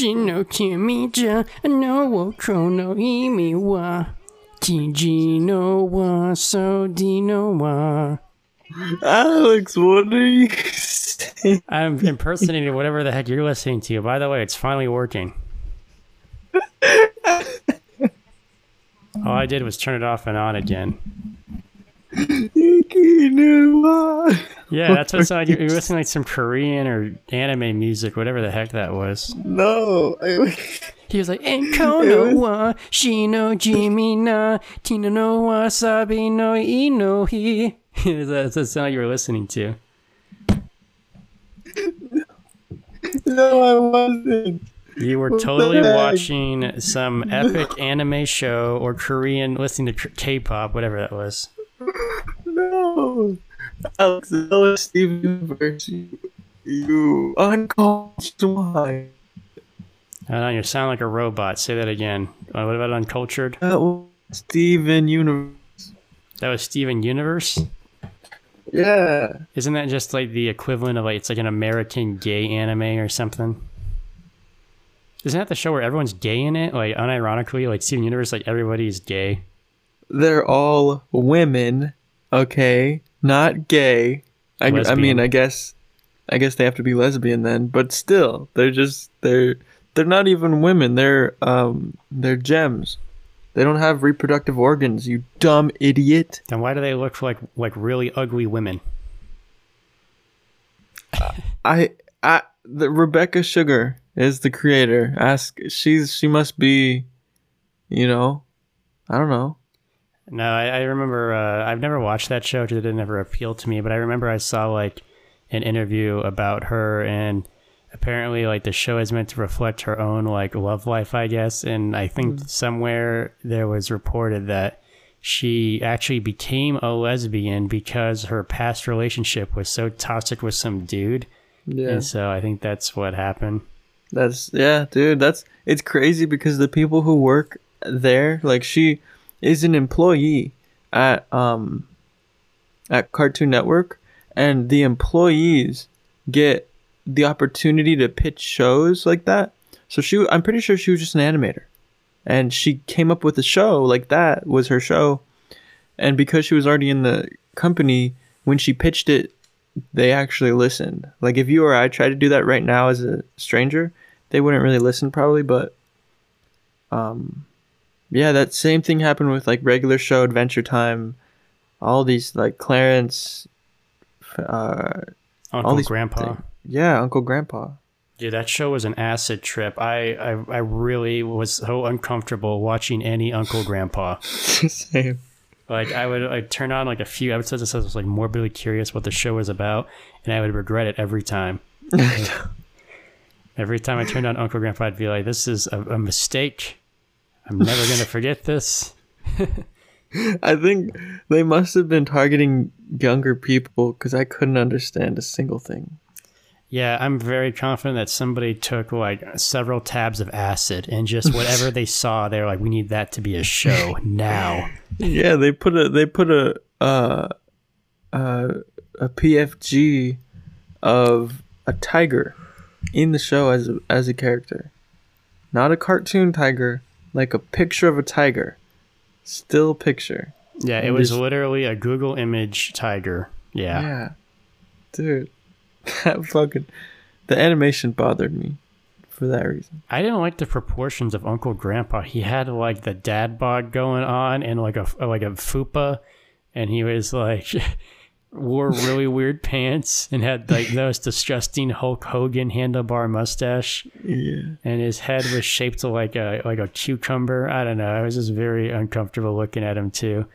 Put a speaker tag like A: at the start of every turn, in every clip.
A: Shino Kimija, no wo imi wa. Tiji no wa, so di no wa.
B: Alex, what are you saying?
A: I'm impersonating whatever the heck you're listening to. By the way, it's finally working. All I did was turn it off and on again. Yeah, that's what it sounded like. You're listening like some Korean or anime music, whatever the heck that was.
B: No. I-
A: He was like, Enko wa, shino jimi na, tino no wasabi no ino hi. That's the sound you were listening to.
B: no, I wasn't.
A: You were totally watching some epic anime show or Korean, listening to K-pop, whatever that was.
B: No. Alex, that Steven Universe. You, you unconscious why?
A: I don't know, you sound like a robot. Say that again. Uh, what about uncultured?
B: That was Steven Universe.
A: That was Steven Universe.
B: Yeah.
A: Isn't that just like the equivalent of like it's like an American gay anime or something? Isn't that the show where everyone's gay in it? Like unironically, like Steven Universe, like everybody's gay.
B: They're all women, okay? Not gay. I, I mean, I guess I guess they have to be lesbian then, but still, they're just they're they're not even women. They're um they're gems. They don't have reproductive organs, you dumb idiot.
A: Then why do they look like like really ugly women?
B: I I the Rebecca Sugar is the creator. Ask she's she must be you know, I don't know.
A: No, I, I remember. Uh, I've never watched that show because it didn't ever appeal to me. But I remember I saw like an interview about her, and apparently, like the show is meant to reflect her own like love life, I guess. And I think somewhere there was reported that she actually became a lesbian because her past relationship was so toxic with some dude,
B: Yeah.
A: and so I think that's what happened.
B: That's yeah, dude. That's it's crazy because the people who work there, like she is an employee at um at Cartoon Network, and the employees get the opportunity to pitch shows like that. So she, I'm pretty sure she was just an animator, and she came up with a show like that was her show, and because she was already in the company when she pitched it they actually listened. Like if you or I tried to do that right now as a stranger, they wouldn't really listen probably, but um yeah, that same thing happened with like regular show Adventure Time, all these like Clarence uh
A: Uncle
B: these
A: Grandpa.
B: yeah, Uncle Grandpa.
A: Yeah, that show was an acid trip. I, I I really was so uncomfortable watching any Uncle Grandpa.
B: same.
A: Like I would like turn on like a few episodes and says I was like morbidly curious what the show was about, and I would regret it every time. Every time I turned on Uncle Grandpa, I'd be like, "This is a, a mistake. I'm never gonna forget this."
B: I think they must have been targeting younger people because I couldn't understand a single thing.
A: Yeah, I'm very confident that somebody took like several tabs of acid and just whatever they saw, they're like, "We need that to be a show now."
B: Yeah, they put a they put a uh, uh, a PFG of a tiger in the show as a, as a character, not a cartoon tiger, like a picture of a tiger, still picture.
A: Yeah, it was
B: just-
A: literally a Google image tiger. Yeah.
B: Yeah, dude, that fucking the animation bothered me for that reason.
A: I didn't like the proportions of Uncle Grandpa. He had like the dad bod going on and like a like a fupa, and he was like wore really weird pants and had like those disgusting Hulk Hogan handlebar mustache,
B: Yeah,
A: and his head was shaped like a like a cucumber. I don't know. I was just very uncomfortable looking at him too.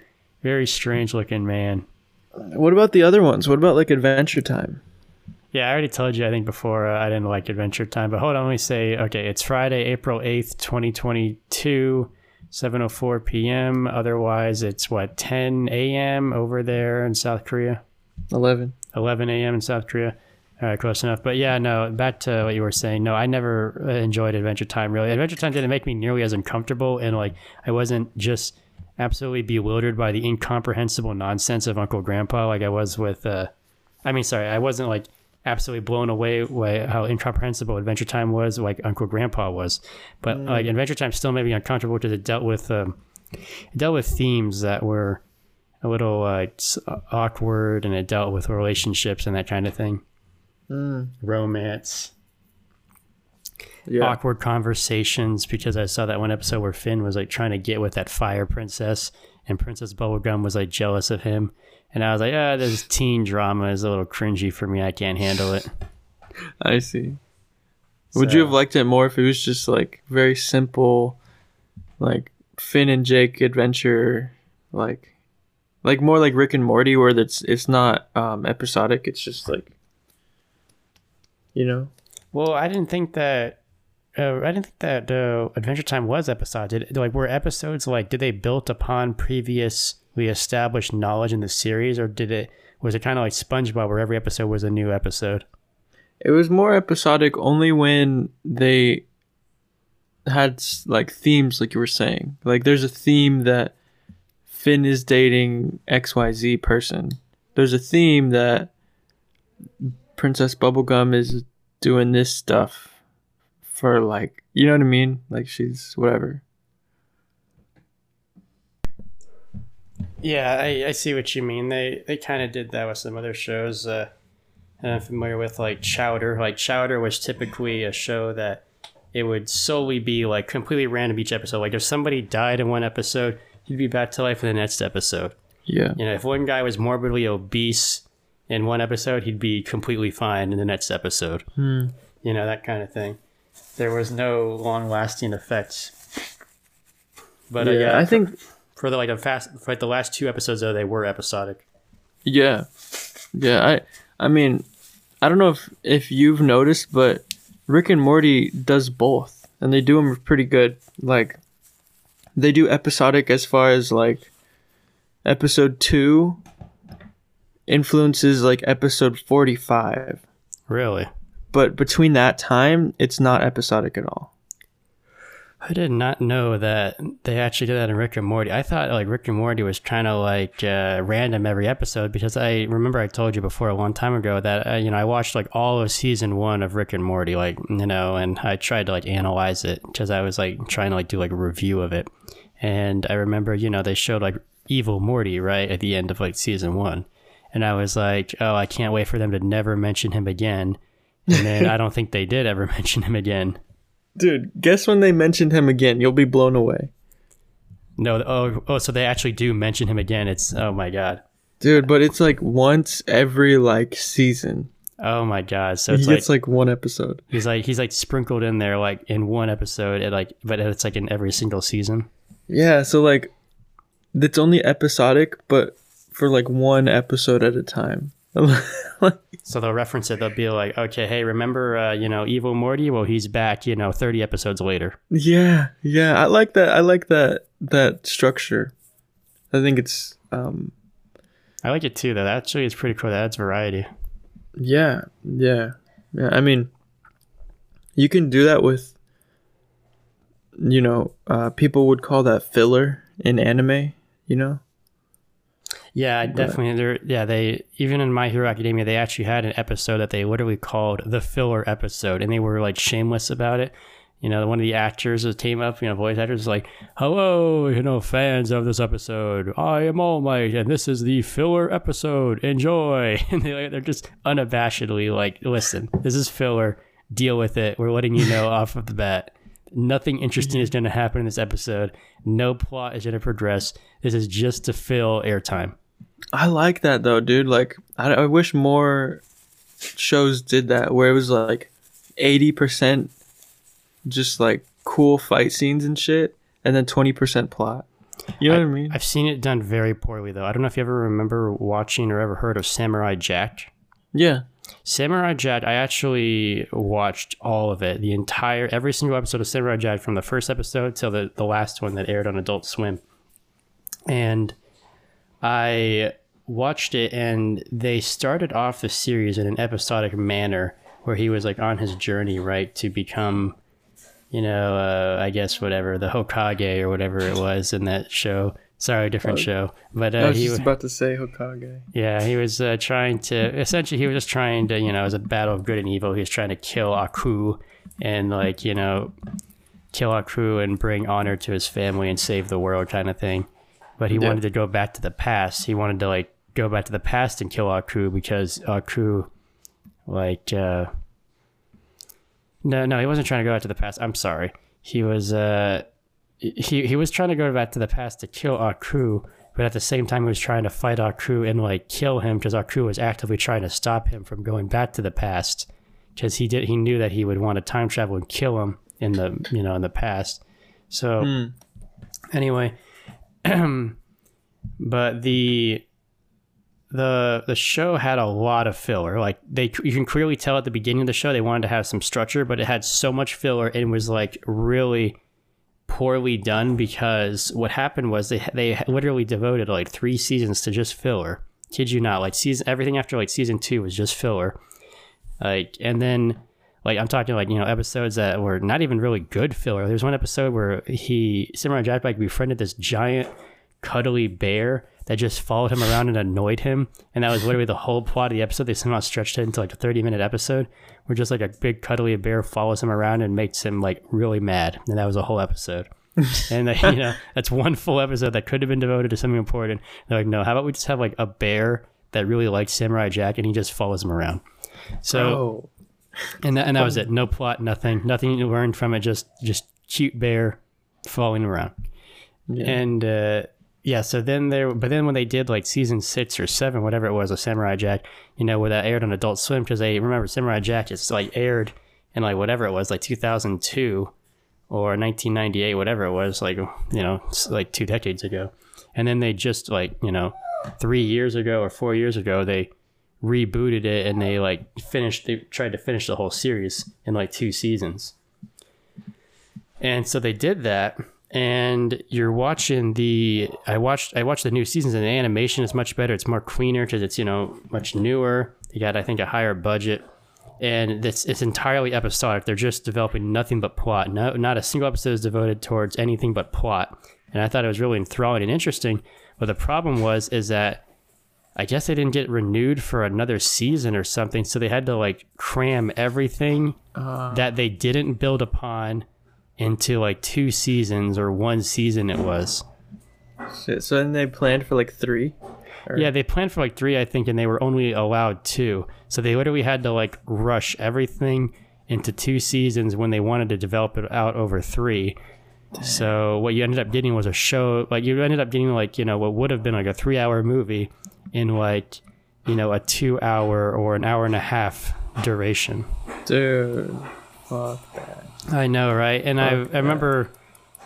A: Very strange looking man.
B: what about the other ones? What about like Adventure Time?
A: Yeah, I already told you, I think, before uh, I didn't like Adventure Time. But hold on, let me say, okay, it's Friday, April 8th, 2022, 7.04 p.m. Otherwise, it's what, 10 a.m. over there in South Korea?
B: Eleven.
A: 11 a.m. in South Korea. All right, close enough. But yeah, no, back to what you were saying. No, I never uh, enjoyed Adventure Time really. Adventure Time didn't make me nearly as uncomfortable, and like I wasn't just absolutely bewildered by the incomprehensible nonsense of Uncle Grandpa like I was with. Uh, I mean, sorry, I wasn't like absolutely blown away by how incomprehensible Adventure Time was, like Uncle Grandpa was. But
B: Mm.
A: like Adventure Time still made me uncomfortable because it dealt with um, it dealt with themes that were a little like s- awkward, and it dealt with relationships and that kind of thing,
B: Mm.
A: romance,
B: Yeah.
A: awkward conversations. Because I saw that one episode where Finn was like trying to get with that fire princess, and Princess Bubblegum was like jealous of him. And I was like, ah, this teen drama is a little cringy for me. I can't handle it.
B: I see. Would you have liked it more if it was just like very simple, like Finn and Jake adventure, like, like more like Rick and Morty, where it's it's not um episodic. It's just like, you know.
A: Well, I didn't think that. Uh, I didn't think that uh, Adventure Time was episode. Did like were episodes like did they built upon previously established knowledge in the series, or did it was it kind of like SpongeBob where every episode was a new episode?
B: It was more episodic only when they had like themes, like you were saying. Like there's a theme that Finn is dating XYZ person. There's a theme that Princess Bubblegum is doing this stuff for like, you know what I mean? Like she's whatever.
A: Yeah, I, I see what you mean. They they kind of did that with some other shows. Uh, I'm familiar with like Chowder. Like Chowder was typically a show that it would solely be like completely random each episode. Like if somebody died in one episode, he'd be back to life in the next episode.
B: Yeah.
A: You know, if one guy was morbidly obese in one episode, he'd be completely fine in the next episode.
B: Hmm.
A: You know, that kind of thing. There was no long lasting effects. But uh,
B: yeah,
A: yeah,
B: I think
A: for the like a fast for like the last two episodes though, they were episodic.
B: Yeah. Yeah, I I mean, I don't know if if you've noticed, but Rick and Morty does both and they do them pretty good. Like they do episodic as far as like episode 2 influences like episode 45.
A: Really?
B: But between that time, it's not episodic at all.
A: I did not know that they actually did that in Rick and Morty. I thought like Rick and Morty was kind of like uh, random every episode because I remember I told you before a long time ago that uh, you know I watched like all of season one of Rick and Morty, like you know, and I tried to like analyze it because I was like trying to like do like a review of it, and I remember you know they showed like evil Morty right at the end of like season one, and I was like, oh, I can't wait for them to never mention him again, and then I don't think they did ever mention him again.
B: Dude, guess when they mentioned him again, you'll be blown away.
A: No, oh, oh, so they actually do mention him again. It's oh my god,
B: Dude, but it's like once every like season.
A: oh my god. So it's like,
B: gets like one episode.
A: he's like he's like sprinkled in there like in one episode, and like but it's like in every single season.
B: Yeah, so like it's only episodic, but for like one episode at a time.
A: So they'll reference it. They'll be like, okay, hey, remember, uh, you know, Evil Morty? Well, he's back. You know, thirty episodes later.
B: yeah, yeah, I like that. I like that that structure. I think it's um
A: I like it too. Though actually is pretty cool. That adds variety.
B: yeah, yeah. Yeah, I mean you can do that with you know, uh people would call that filler in anime, you know?
A: Yeah, definitely. They're, yeah, they even in My Hero Academia, they actually had an episode that they literally called the filler episode, and they were like shameless about it. You know, one of the actors that came up, you know, voice actors was like, "Hello, you know, fans of this episode. I am All Might, and this is the filler episode. Enjoy." And they, they're just unabashedly like, "Listen, this is filler. Deal with it. We're letting you know off of the bat." Nothing interesting is mm-hmm. going to happen in this episode. No plot is going to progress. This is just to fill airtime.
B: I like that though, dude. Like, I, I wish more shows did that, where it was like eighty percent just like cool fight scenes and shit, and then twenty percent plot. You know what I mean?
A: I've seen it done very poorly though. I don't know if you ever remember watching or ever heard of Samurai Jack.
B: yeah.
A: Samurai Jack, I actually watched all of it, the entire, every single episode of Samurai Jack from the first episode till the, the last one that aired on Adult Swim. And I watched it, and they started off the series in an episodic manner where he was like on his journey, right, to become, you know, uh, I guess whatever, the Hokage or whatever it was in that show, Sorry, different
B: Oh,
A: show. But
B: I
A: uh,
B: was
A: he
B: just
A: wa-
B: about to say Hokage.
A: yeah, he was uh, trying to essentially he was just trying to you know it was a battle of good and evil. He was trying to kill Aku and like you know kill Aku and bring honor to his family and save the world kind of thing. But he
B: Yeah.
A: wanted to go back to the past. He wanted to like go back to the past and kill Aku because Aku like uh no no he wasn't trying to go back to the past. I'm sorry. He was uh he he was trying to go back to the past to kill Aku, but at the same time he was trying to fight Aku and like kill him because Aku was actively trying to stop him from going back to the past because he did he knew that he would want to time travel and kill him in the you know in the past. So
B: Hmm.
A: anyway, but the the the show had a lot of filler. Like they, you can clearly tell at the beginning of the show they wanted to have some structure, but it had so much filler and was like really poorly done because what happened was they they literally devoted like three seasons to just filler. Kid you not, like season everything after like season two was just filler. Like and then like I'm talking like you know episodes that were not even really good filler. There's one episode where he Samurai Jack like befriended this giant cuddly bear that just followed him around and annoyed him, and that was literally the whole plot of the episode. They somehow stretched it into like a 30 minute episode where just like a big cuddly bear follows him around and makes him like really mad, and that was a whole episode. and they, you know that's one full episode that could have been devoted to something important. They're like, no, how about we just have like a bear that really likes Samurai Jack and he just follows him around. So
B: Oh,
A: and that, and that was it. No plot, nothing, nothing you learned from it. Just just cute bear following around.
B: Yeah.
A: And uh, yeah, so then there, but then when they did like season six or seven, whatever it was, of Samurai Jack, you know, where that aired on Adult Swim, because they remember Samurai Jack is like aired in like whatever it was, like 2002 or 1998, whatever it was, like you know, like two decades ago. And then they just like you know, three years ago or four years ago, they rebooted it and they like finished they tried to finish the whole series in like two seasons and so they did that and you're watching the i watched i watched the new seasons and the animation is much better. It's more cleaner because it's you know much newer. You got i think a higher budget. And it's it's entirely episodic. They're just developing nothing but plot. No not a single episode is devoted towards anything but plot. And i thought it was really enthralling and interesting. But the problem was is that I guess they didn't get renewed for another season or something, so they had to like cram everything
B: uh,
A: that they didn't build upon into like two seasons or one season it was.
B: shit. So then they planned for like three. Or-
A: Yeah, they planned for like three, I think, and they were only allowed two. So they literally had to like rush everything into two seasons when they wanted to develop it out over three. So what you ended up getting was a show like you ended up getting like, you know, what would have been like a three hour movie in like, you know, a two hour or an hour and a half duration.
B: Dude, fuck that.
A: I know, right? And I,
B: Fuck
A: I remember,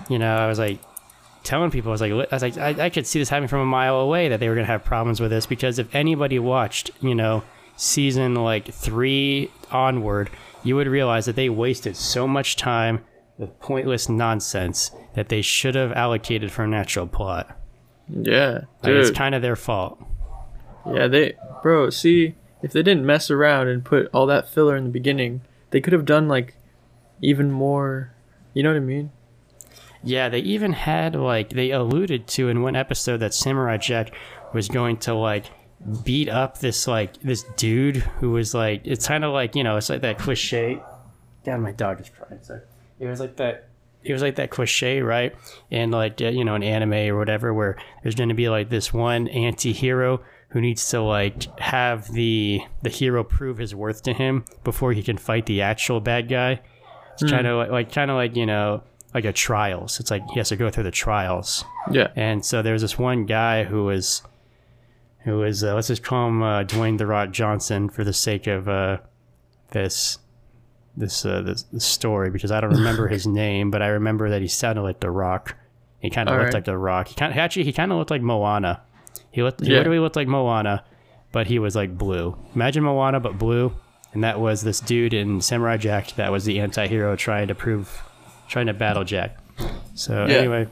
A: you know, I was like telling people, I was like, I was like, I, I could see this happening from a mile away that they were gonna have problems with this because if anybody watched, you know, season like three onward, you would realize that they wasted so much time with pointless nonsense that they should have allocated for a natural plot.
B: Yeah,
A: Like, it's kind of their fault.
B: yeah, they, bro. See, if they didn't mess around and put all that filler in the beginning, they could have done like even more. You know what I mean?
A: Yeah, they even had like they alluded to in one episode that Samurai Jack was going to like beat up this like this dude who was like it's kind of like you know it's like that cliche. God, my dog is crying. So it was like that. It was like that cliche, right? And like uh, you know, an anime or whatever, where there's going to be like this one anti-hero who needs to like have the the hero prove his worth to him before he can fight the actual bad guy. It's kind of like, like kind of like you know like a trials. It's like he has to go through the trials.
B: Yeah.
A: And so there was this one guy who was, who was uh, let's just call him uh, Dwayne the Rock Johnson for the sake of uh, this, this, uh, this this story because I don't remember his name, but I remember that he sounded like the Rock. He kind of looked
B: right.
A: like the Rock. He kind actually he kind of looked like Moana. He looked he
B: Yeah.
A: literally looked like Moana, but he was like blue. Imagine Moana but blue. And that was this dude in Samurai Jack that was the anti-hero trying to prove trying to battle Jack. So
B: Yeah.
A: anyway,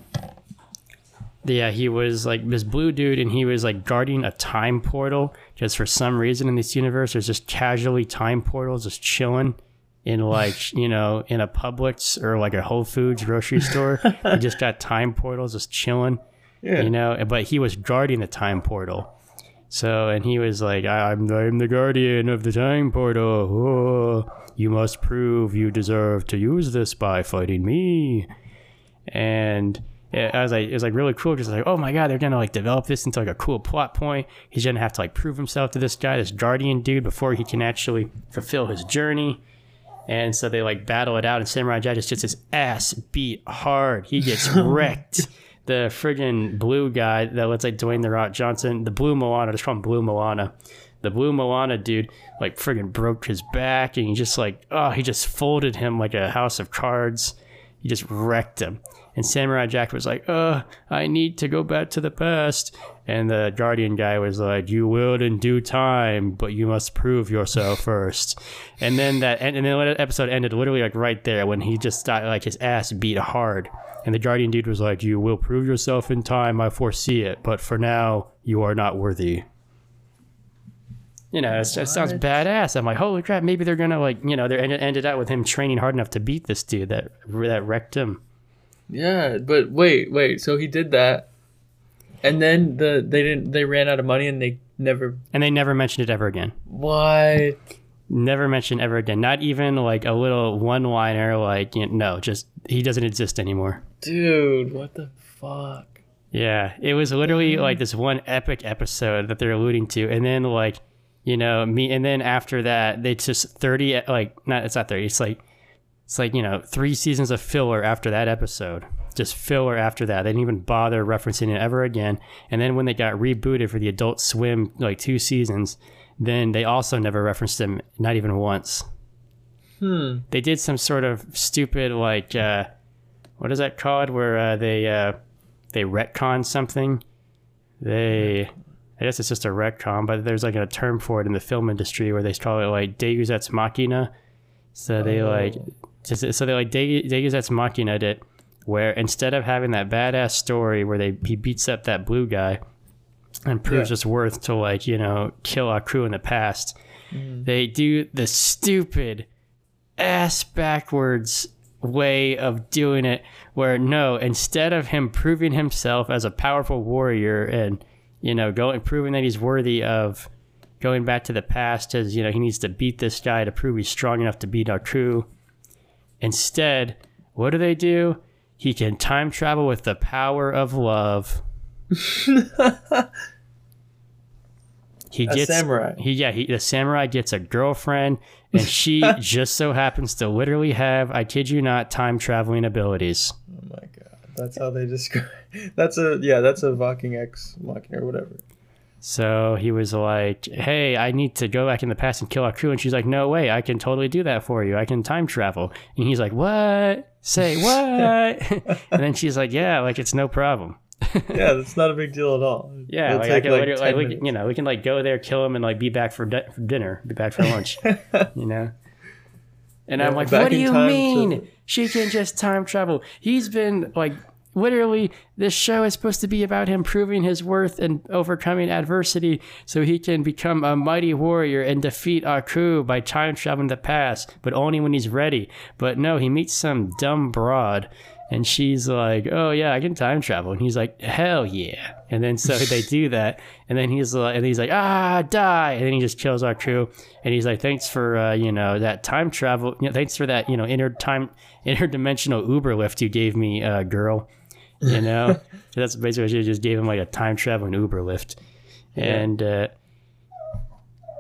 A: yeah, he was like this blue dude, and he was like guarding a time portal. Because for some reason in this universe, there's just casually time portals just chilling in like you know in a Publix or like a Whole Foods grocery store. they just got time portals just chilling,
B: Yeah.
A: You know, but he was guarding the time portal. So, and he was like, I'm, I'm the guardian of the time portal. Oh, you must prove you deserve to use this by fighting me. And it, I was like, it was like really cool because like, oh my god, they're gonna like develop this into like a cool plot point. He's gonna have to like prove himself to this guy, this guardian dude, before he can actually fulfill his journey. And so they like battle it out, and Samurai Jack just gets his ass beat hard. He gets wrecked. The friggin' blue guy that looks like Dwayne the Rock Johnson, the blue Moana, just from Blue Moana. The blue Moana dude like friggin' broke his back, and he just like oh he just folded him like a house of cards. He just wrecked him. And Samurai Jack was like, uh, I need to go back to the past. And the Guardian guy was like, You will in due time, but you must prove yourself first. And then that, and, and then the episode ended literally like right there when he just got like his ass beat hard. And the Guardian dude was like, You will prove yourself in time, I foresee it, but for now, you are not worthy. You know, it's, it sounds badass. I'm like, holy crap! Maybe they're gonna like, you know, they ended, ended out with him training hard enough to beat this dude that that wrecked him.
B: Yeah, but wait, wait. So he did that, and then the they didn't. They ran out of money, and they never.
A: And they never mentioned it ever again.
B: What?
A: Never mentioned ever again. Not even like a little one liner, like, you know, no, just he doesn't exist anymore.
B: Dude, what the fuck?
A: Yeah, it was literally mm. like this one epic episode that they're alluding to, and then like, you know, me, and then after that, they just thirty, like, not it's not thirty, it's like, it's like you know, three seasons of filler after that episode, just filler after that. They didn't even bother referencing it ever again. And then when they got rebooted for the Adult Swim, like two seasons, then they also never referenced him, not even once.
B: Hmm.
A: They did some sort of stupid like, uh, what is that called, where uh, they uh, they retcon something. They, I guess it's just a retcon, but there's like a term for it in the film industry where they call it like Deus Ex Machina. So they
B: Oh.
A: like, just, so they like De- Deus Ex Machina it, where instead of having that badass story where they he beats up that blue guy and proves
B: Yeah.
A: his worth to like you know kill Aku in the past, mm. they do the stupid ass backwards way of doing it where no instead of him proving himself as a powerful warrior and you know going proving that he's worthy of going back to the past as you know he needs to beat this guy to prove he's strong enough to beat Aku instead what do they do he can time travel with the power of love he
B: A
A: gets
B: samurai.
A: he yeah he the samurai gets a girlfriend and she just so happens to literally have i kid you not time traveling abilities
B: Oh my god, that's how they describe. That's a yeah, that's a Viking X Machina or whatever.
A: So he was like hey i need to go back in the past and kill Aku. And she's like no way i can totally do that for you. I can time travel. And he's like what? Say what? And then she's like yeah like it's no problem.
B: Yeah, that's not a big deal at all.
A: yeah
B: It'll
A: like, I can
B: like,
A: literally,
B: 10
A: like, we, can- you know we can like go there kill him and like be back for, di- for dinner be back for lunch you know? And i'm like what do you mean
B: to-
A: she can just time travel. He's been like literally this show is supposed to be about him proving his worth and overcoming adversity so he can become a mighty warrior and defeat Aku by time traveling the past but only when he's ready but no he meets some dumb broad and she's like, "Oh yeah, I can time travel." And he's like, "Hell yeah!" And then so they do that, and then he's like, and he's like, "Ah, die!" And then he just kills Aku, and he's like, "Thanks for uh, you know that time travel. You know, thanks for that you know inner time interdimensional Uber lift you gave me, uh, girl." You know, that's basically what she just gave him like a time traveling Uber lift, and. uh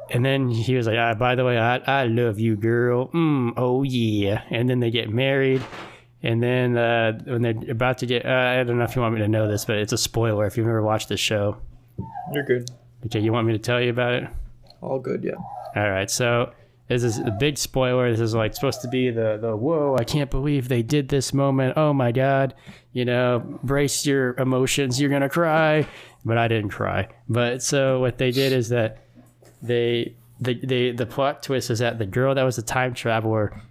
A: and then he was like, ah, by the way, I, I love you, girl. Mm, oh, yeah. And then they get married. And then uh, when they're about to get, uh, I don't know if you want me to know this, but it's a spoiler if you've never watched this show.
B: You're good.
A: Okay, you want me to tell you about it?
B: All good, yeah.
A: All right, so this is a big spoiler. This is like supposed to be the the whoa, I can't believe they did this moment. Oh my god, you know, brace your emotions. You're gonna cry, but I didn't cry. But so what they did is that they the the the plot twist is that the girl that was a time traveler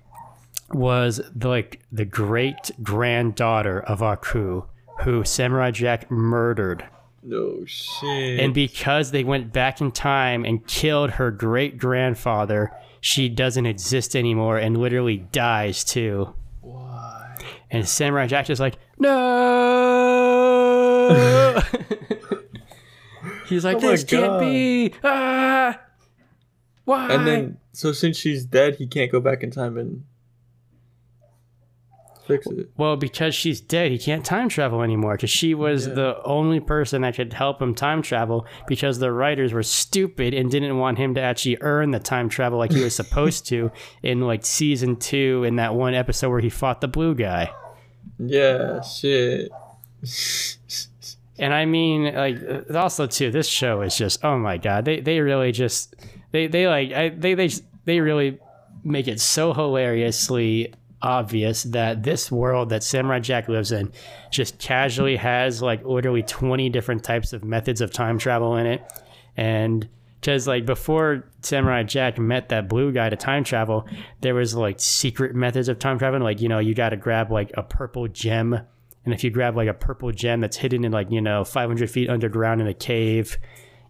A: was the, like the great granddaughter of Aku who Samurai Jack murdered.
B: No shit.
A: And because they went back in time and killed her great grandfather, she doesn't exist anymore and literally dies too.
B: Why?
A: And Samurai Jack is like, no. He's like,
B: Oh
A: this can't be. Ah, why?
B: And then, so since she's dead, he can't go back in time and fix it.
A: Well, because she's dead, he can't time travel anymore. Because she was
B: Yeah.
A: the only person that could help him time travel. Because the writers were stupid and didn't want him to actually earn the time travel like he was supposed to in like season two in that one episode where he fought the blue guy.
B: Yeah, shit.
A: And I mean, like, uh, also too, this show is just, oh my god, they they really just, they they like, I, they they they really make it so hilariously obvious that this world that Samurai Jack lives in just casually has like literally twenty different types of methods of time travel in it, and because like before Samurai Jack met that blue guy to time travel, there was like secret methods of time traveling, like you know you got to grab like a purple gem and if you grab like a purple gem that's hidden in like, you know, 500 feet underground in a cave,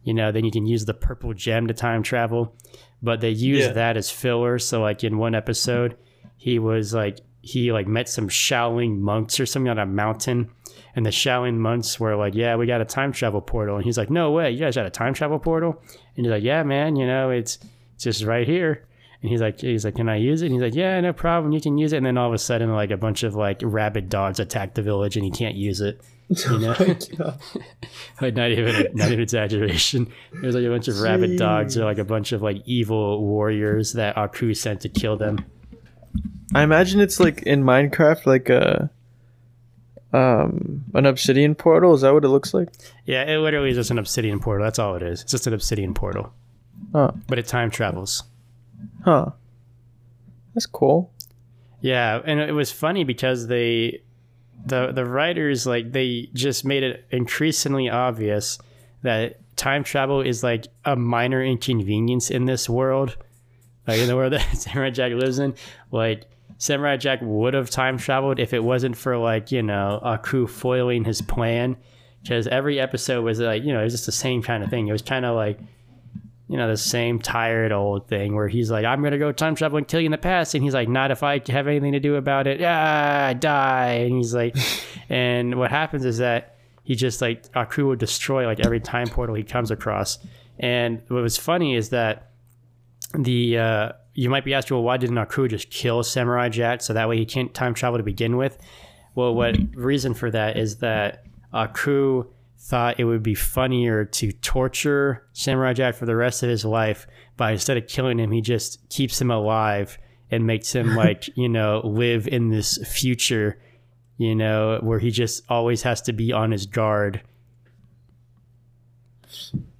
A: you know, then you can use the purple gem to time travel. But they use
B: Yeah.
A: that as filler. So, like, in one episode, he was like, he like met some Shaolin monks or something on a mountain. And the Shaolin monks were like, yeah, we got a time travel portal. And he's like, no way, you guys got a time travel portal? And he's like, yeah, man, you know, it's, it's just right here. And he's like, he's like, can I use it? And he's like, yeah, no problem, you can use it. And then all of a sudden, like a bunch of like rabid dogs attack the village, and he can't use it. You know,
B: Oh
A: like not even not even exaggeration. There's like a bunch of rabid dogs, or like a bunch of like evil warriors that Aku sent to kill them.
B: I imagine it's like in Minecraft, like a um an obsidian portal. Is that what it looks like?
A: Yeah, it literally is just an obsidian portal. That's all it is. It's just an obsidian portal,
B: Huh.
A: but it time travels.
B: Huh. That's cool.
A: Yeah, and it was funny because they the the writers like they just made it increasingly obvious that time travel is like a minor inconvenience in this world. Like in the world that Samurai Jack lives in. Like Samurai Jack would have time traveled if it wasn't for like, you know, Aku foiling his plan. Because every episode was like, you know, it was just the same kind of thing. It was kind of like you know, the same tired old thing where he's like, I'm going to go time travel and kill you in the past. And he's like, not if I have anything to do about it. Ah, die. And he's like, and what happens is that he just like, Aku will destroy like every time portal he comes across. And what was funny is that the, uh, you might be asking, well, why didn't Aku just kill Samurai Jack so that way he can't time travel to begin with? Well, what reason for that is that Aku thought it would be funnier to torture Samurai Jack for the rest of his life by instead of killing him, he just keeps him alive and makes him like, you know, live in this future, you know, where he just always has to be on his guard.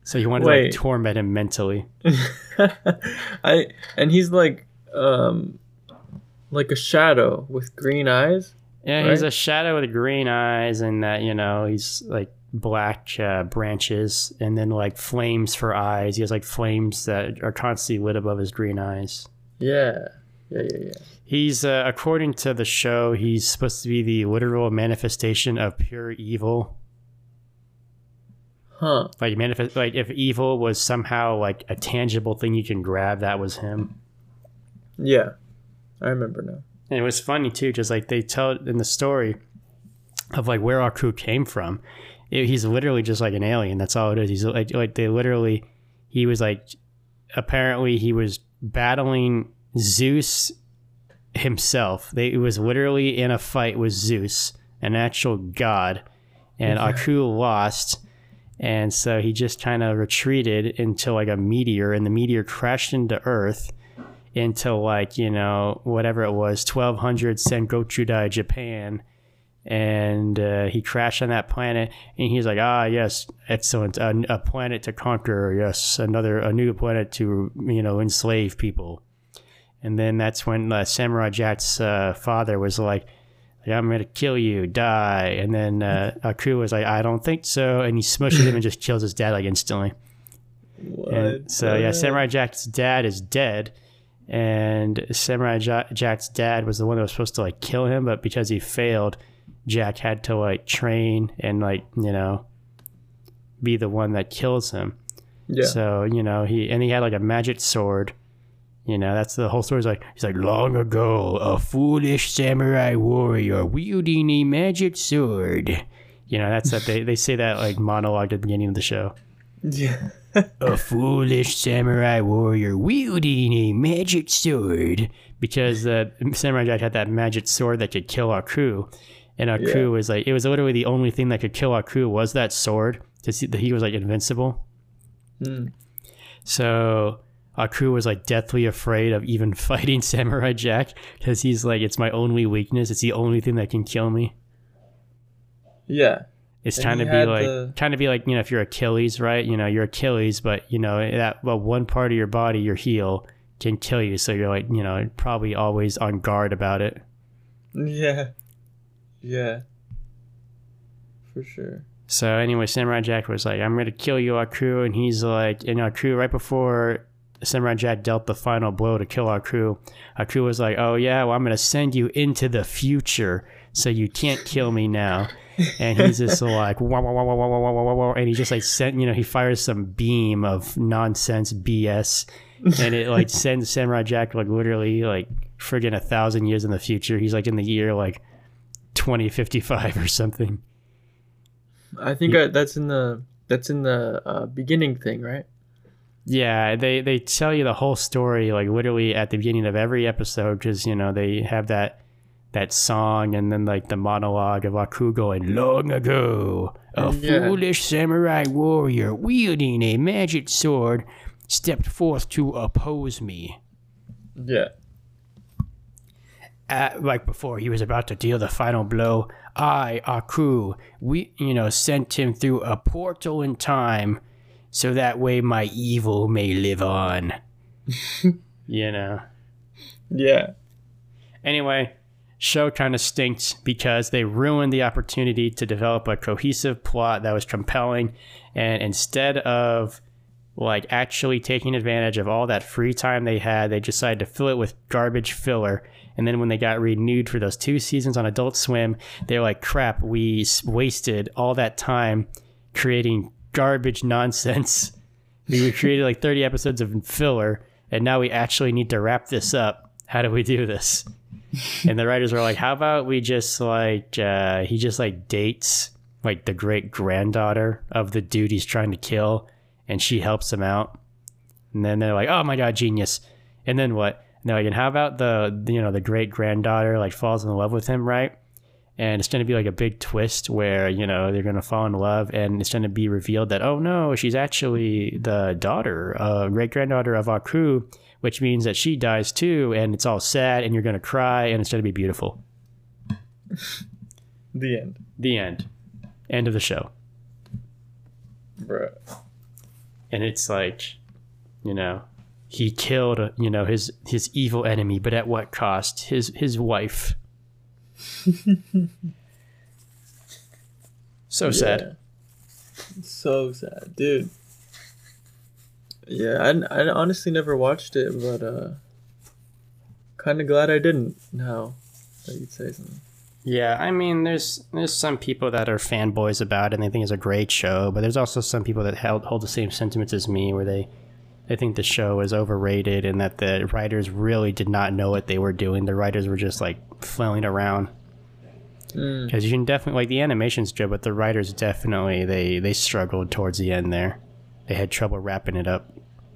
A: So he wanted to
B: Wait.
A: like torment him mentally.
B: I and he's like um like a shadow with green eyes.
A: Yeah, he's a shadow with green eyes, and that you know he's like black uh, branches, and then like flames for eyes. He has like flames that are constantly lit above his green eyes.
B: Yeah. Yeah, yeah, yeah.
A: He's uh, according to the show, he's supposed to be the literal manifestation of pure evil.
B: Huh.
A: Like manifest, like if evil was somehow like a tangible thing you can grab, that was him.
B: Yeah. I remember now.
A: And it was funny too, just like they tell in the story of like where Aku came from. It, he's literally just like an alien. That's all it is. He's like, like they literally, he was like, apparently he was battling Zeus himself. They, it was literally in a fight with Zeus, an actual god, and Aku lost. And so he just kind of retreated into like a meteor, and the meteor crashed into Earth into like you know whatever it was 1200 Sengochudai Japan. And uh, he crashed on that planet and he's like ah yes excellent. A, a planet to conquer. Yes another a new planet to you know enslave people. And then that's when uh, Samurai Jack's uh, father was like I'm gonna kill you, die. And then uh, Aku was like, I don't think so, and he smushes him and just kills his dad like instantly.
B: What?
A: And so yeah, Samurai Jack's dad is dead, and Samurai Ja- Jack's dad was the one that was supposed to like kill him, but because he failed, Jack had to like train and like you know be the one that kills him.
B: Yeah.
A: So you know he and he had like a magic sword. You know that's the whole story. Is like he's like long ago, a foolish samurai warrior wielding a magic sword You know, that's that they they say that like monologue at the beginning of the show.
B: Yeah.
A: a foolish samurai warrior wielding a magic sword because the samurai jack had that magic sword that could kill Aku and our
B: Yeah.
A: crew was like it was literally the only thing that could kill Aku was that sword to see that he was like invincible
B: Hmm.
A: so Aku was like deathly afraid of even fighting samurai jack because he's like it's my only weakness it's the only thing that can kill me
B: Yeah.
A: It's
B: And
A: trying to be like
B: the-
A: trying to be like you know if you're Achilles, right? You know you're Achilles, but you know that well one part of your body, your heel, can kill you. So you're like you know probably always on guard about it.
B: Yeah. Yeah. For sure.
A: So anyway, Samurai Jack was like, "I'm gonna kill you, Aku," and he's like, and Aku right before Samurai Jack dealt the final blow to kill Aku, our crew was like, "Oh yeah, well I'm gonna send you into the future, so you can't kill me now." And he's just like, wah, wah, wah, wah, wah, wah, wah, wah, wah, and he just like sent, you know, he fires some beam of nonsense BS, and it like sends Samurai Jack like literally like friggin' a thousand years in the future. He's like in the year like 2055 or something.
B: I think I, that's in the that's in the uh, beginning thing, right?
A: Yeah, they they tell you the whole story like literally at the beginning of every episode because you know they have that that song and then like the monologue of Aku going long ago a
B: Yeah.
A: foolish samurai warrior wielding a magic sword stepped forth to oppose me.
B: Yeah.
A: At, like before he was about to deal the final blow, I, Aku, we you know sent him through a portal in time, so that way my evil may live on. you know.
B: Yeah.
A: Anyway, show kind of stinks because they ruined the opportunity to develop a cohesive plot that was compelling, and instead of like actually taking advantage of all that free time they had, they decided to fill it with garbage filler. And then when they got renewed for those two seasons on Adult Swim, they were like, "Crap, we wasted all that time creating garbage nonsense. We created like 30 episodes of filler, and now we actually need to wrap this up. How do we do this?" and the writers were like, "How about we just like uh, he just like dates like the great granddaughter of the dude he's trying to kill, and she helps him out." And then they're like, "Oh my god, genius!" And then what? And they're like, "And how about the you know the great granddaughter like falls in love with him, right?" And it's going to be like a big twist where you know they're going to fall in love, and it's going to be revealed that oh no, she's actually the daughter, uh, great granddaughter of Aku, which means that she dies too, and it's all sad, and you're going to cry, and it's going to be beautiful.
B: The end,
A: The end. End of the show.
B: bro.
A: And it's like, you know, he killed, you know, his his evil enemy, but at what cost? His his wife. So sad.
B: So sad, dude. Yeah, I, I honestly never watched it, but uh, kind of glad I didn't. Now that you'd say something.
A: Yeah, I mean, there's there's some people that are fanboys about it and they think it's a great show, but there's also some people that held, hold the same sentiments as me, where they they think the show is overrated and that the writers really did not know what they were doing. The writers were just like flailing around.
B: Mm.
A: Because you can definitely like the animation's good, but the writers definitely they they struggled towards the end there. They had trouble wrapping it up.